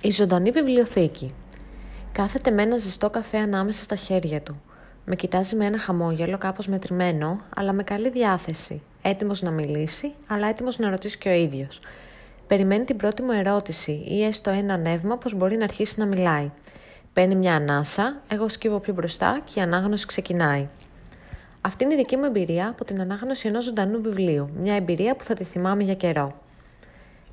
Η ζωντανή βιβλιοθήκη. Κάθεται με ένα ζεστό καφέ ανάμεσα στα χέρια του. Με κοιτάζει με ένα χαμόγελο κάπως μετρημένο, αλλά με καλή διάθεση. Έτοιμος να μιλήσει, αλλά έτοιμος να ρωτήσει και ο ίδιος. Περιμένει την πρώτη μου ερώτηση ή έστω ένα νεύμα πως μπορεί να αρχίσει να μιλάει. Παίρνει μια ανάσα, εγώ σκύβω πιο μπροστά και η ανάγνωση ξεκινάει. Αυτή είναι η δική μου εμπειρία από την ανάγνωση ενός ζωντανού βιβλίου. Μια εμπειρία που θα τη θυμάμαι για καιρό.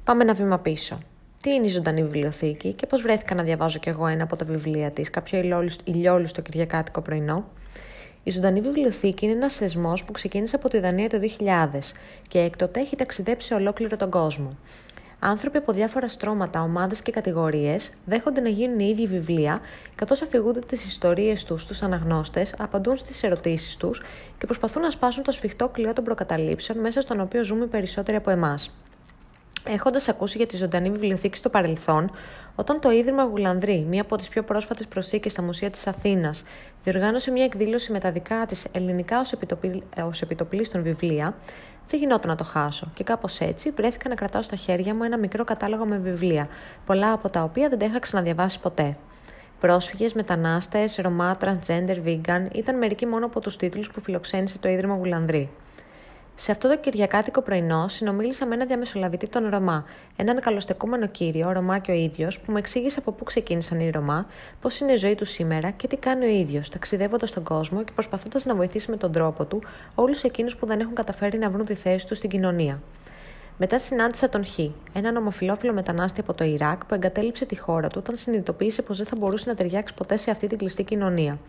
Πάμε ένα βήμα πίσω τι είναι η ζωντανή βιβλιοθήκη και πώς βρέθηκα να διαβάζω κι εγώ ένα από τα βιβλία της, κάποιο ηλιόλου στο Κυριακάτικο πρωινό. Η ζωντανή βιβλιοθήκη είναι ένας θεσμός που ξεκίνησε από τη Δανία το 2000 και έκτοτε έχει ταξιδέψει σε ολόκληρο τον κόσμο. Άνθρωποι από διάφορα στρώματα, ομάδες και κατηγορίες δέχονται να γίνουν οι ίδιοι βιβλία, καθώς αφηγούνται τις ιστορίες τους στους αναγνώστες, απαντούν στις ερωτήσεις τους και προσπαθούν να σπάσουν το σφιχτό κλειό των προκαταλήψεων μέσα στον οποίο ζούμε περισσότεροι από εμάς. Έχοντας ακούσει για τη ζωντανή βιβλιοθήκη στο παρελθόν, όταν το Ίδρυμα Γουλανδρή, μία από τις πιο πρόσφατες προσθήκες στα μουσεία της Αθήνας, διοργάνωσε μια εκδήλωση με τα δικά της ελληνικά ως επιτοπλίστων βιβλία, δεν γινόταν να το χάσω και κάπως έτσι βρέθηκα να κρατάω στα χέρια μου ένα μικρό κατάλογο με βιβλία, πολλά από τα οποία δεν τα είχα ξαναδιαβάσει ποτέ. Πρόσφυγες, μετανάστες, Ρωμά, transgender, vegan ήταν μερικοί μόνο από τους τίτλους που φιλοξένησε το Ίδρυμα Γουλανδρή. Σε αυτό το Κυριακάτικο πρωινό συνομίλησα με ένα διαμεσολαβητή των Ρωμά, έναν καλοστεκούμενο κύριο, Ρωμά και ο ίδιος, που μου εξήγησε από πού ξεκίνησαν οι Ρωμά, πώς είναι η ζωή του σήμερα και τι κάνει ο ίδιος, ταξιδεύοντας τον κόσμο και προσπαθώντας να βοηθήσει με τον τρόπο του όλους εκείνους που δεν έχουν καταφέρει να βρουν τη θέση τους στην κοινωνία. Μετά συνάντησα τον Χ, έναν ομοφυλόφιλο μετανάστη από το Ιράκ που εγκατέλειψε τη χώρα του όταν συνειδητοποίησε πως δεν θα μπορούσε να ταιριάξει ποτέ σε αυτή την κλειστή κοινωνία.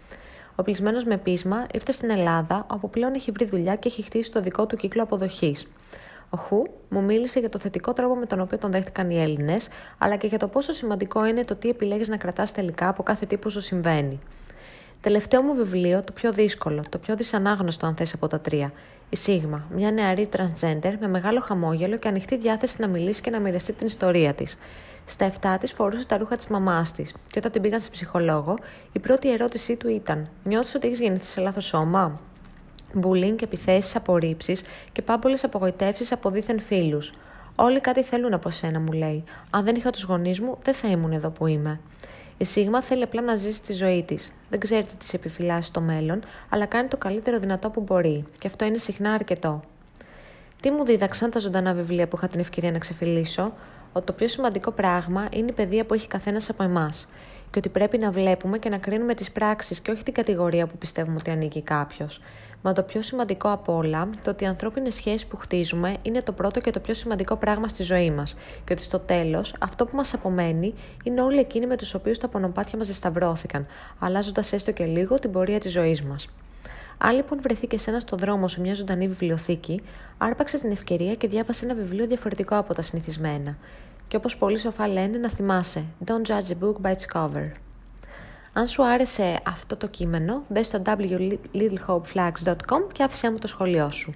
Ο πλησμένο με πείσμα ήρθε στην Ελλάδα, όπου πλέον έχει βρει δουλειά και έχει χτίσει το δικό του κύκλο αποδοχής. Ο Χου μου μίλησε για το θετικό τρόπο με τον οποίο τον δέχτηκαν οι Έλληνες, αλλά και για το πόσο σημαντικό είναι το τι επιλέγεις να κρατάς τελικά από κάθε τι που σου συμβαίνει. Τελευταίο μου βιβλίο, το πιο δύσκολο, το πιο δυσανάγνωστο αν θες από τα τρία. Η Σίγμα, μια νεαρή transgender με μεγάλο χαμόγελο και ανοιχτή διάθεση να μιλήσει και να μοιραστεί την ιστορία της. Στα 7 της φορούσε τα ρούχα της μαμάς της, και όταν την πήγαν σε ψυχολόγο, η πρώτη ερώτησή του ήταν: Νιώθεις ότι έχεις γεννηθεί σε λάθος σώμα; Μπουλίνγκ, επιθέσεις, απορρίψεις και πάμπολες απογοητεύσεις από δίθεν φίλους. Όλοι κάτι θέλουν από σένα, μου λέει. Αν δεν είχα τους γονείς μου, δεν θα ήμουν εδώ που είμαι. Η Σίγμα θέλει απλά να ζήσει τη ζωή της. Δεν ξέρει τι της επιφυλάσσει στο μέλλον, αλλά κάνει το καλύτερο δυνατό που μπορεί. Και αυτό είναι συχνά αρκετό. Τι μου δίδαξαν τα ζωντανά βιβλία που είχα την ευκαιρία να ξεφυλίσω, ότι το πιο σημαντικό πράγμα είναι η παιδεία που έχει καθένας από εμάς. Και ότι πρέπει να βλέπουμε και να κρίνουμε τις πράξεις και όχι την κατηγορία που πιστεύουμε ότι ανήκει κάποιος. Μα το πιο σημαντικό από όλα, το ότι οι ανθρώπινες σχέσεις που χτίζουμε είναι το πρώτο και το πιο σημαντικό πράγμα στη ζωή μας. Και ότι στο τέλος, αυτό που μας απομένει είναι όλοι εκείνοι με τους οποίους τα πονοπάτια μας δεσταυρώθηκαν, αλλάζοντας έστω και λίγο την πορεία της ζωής μας. Αν λοιπόν βρεθεί και σένα στο δρόμο σε μια ζωντανή βιβλιοθήκη, άρπαξε την ευκαιρία και διάβασε ένα βιβλίο διαφορετικό από τα συνηθισμένα. Και όπως πολύ σοφά λένε, να θυμάσαι Don't judge a book by its cover. Αν σου άρεσε αυτό το κείμενο, μπες στο www.littlehopeflags.com και άφησέ μου το σχολείο σου.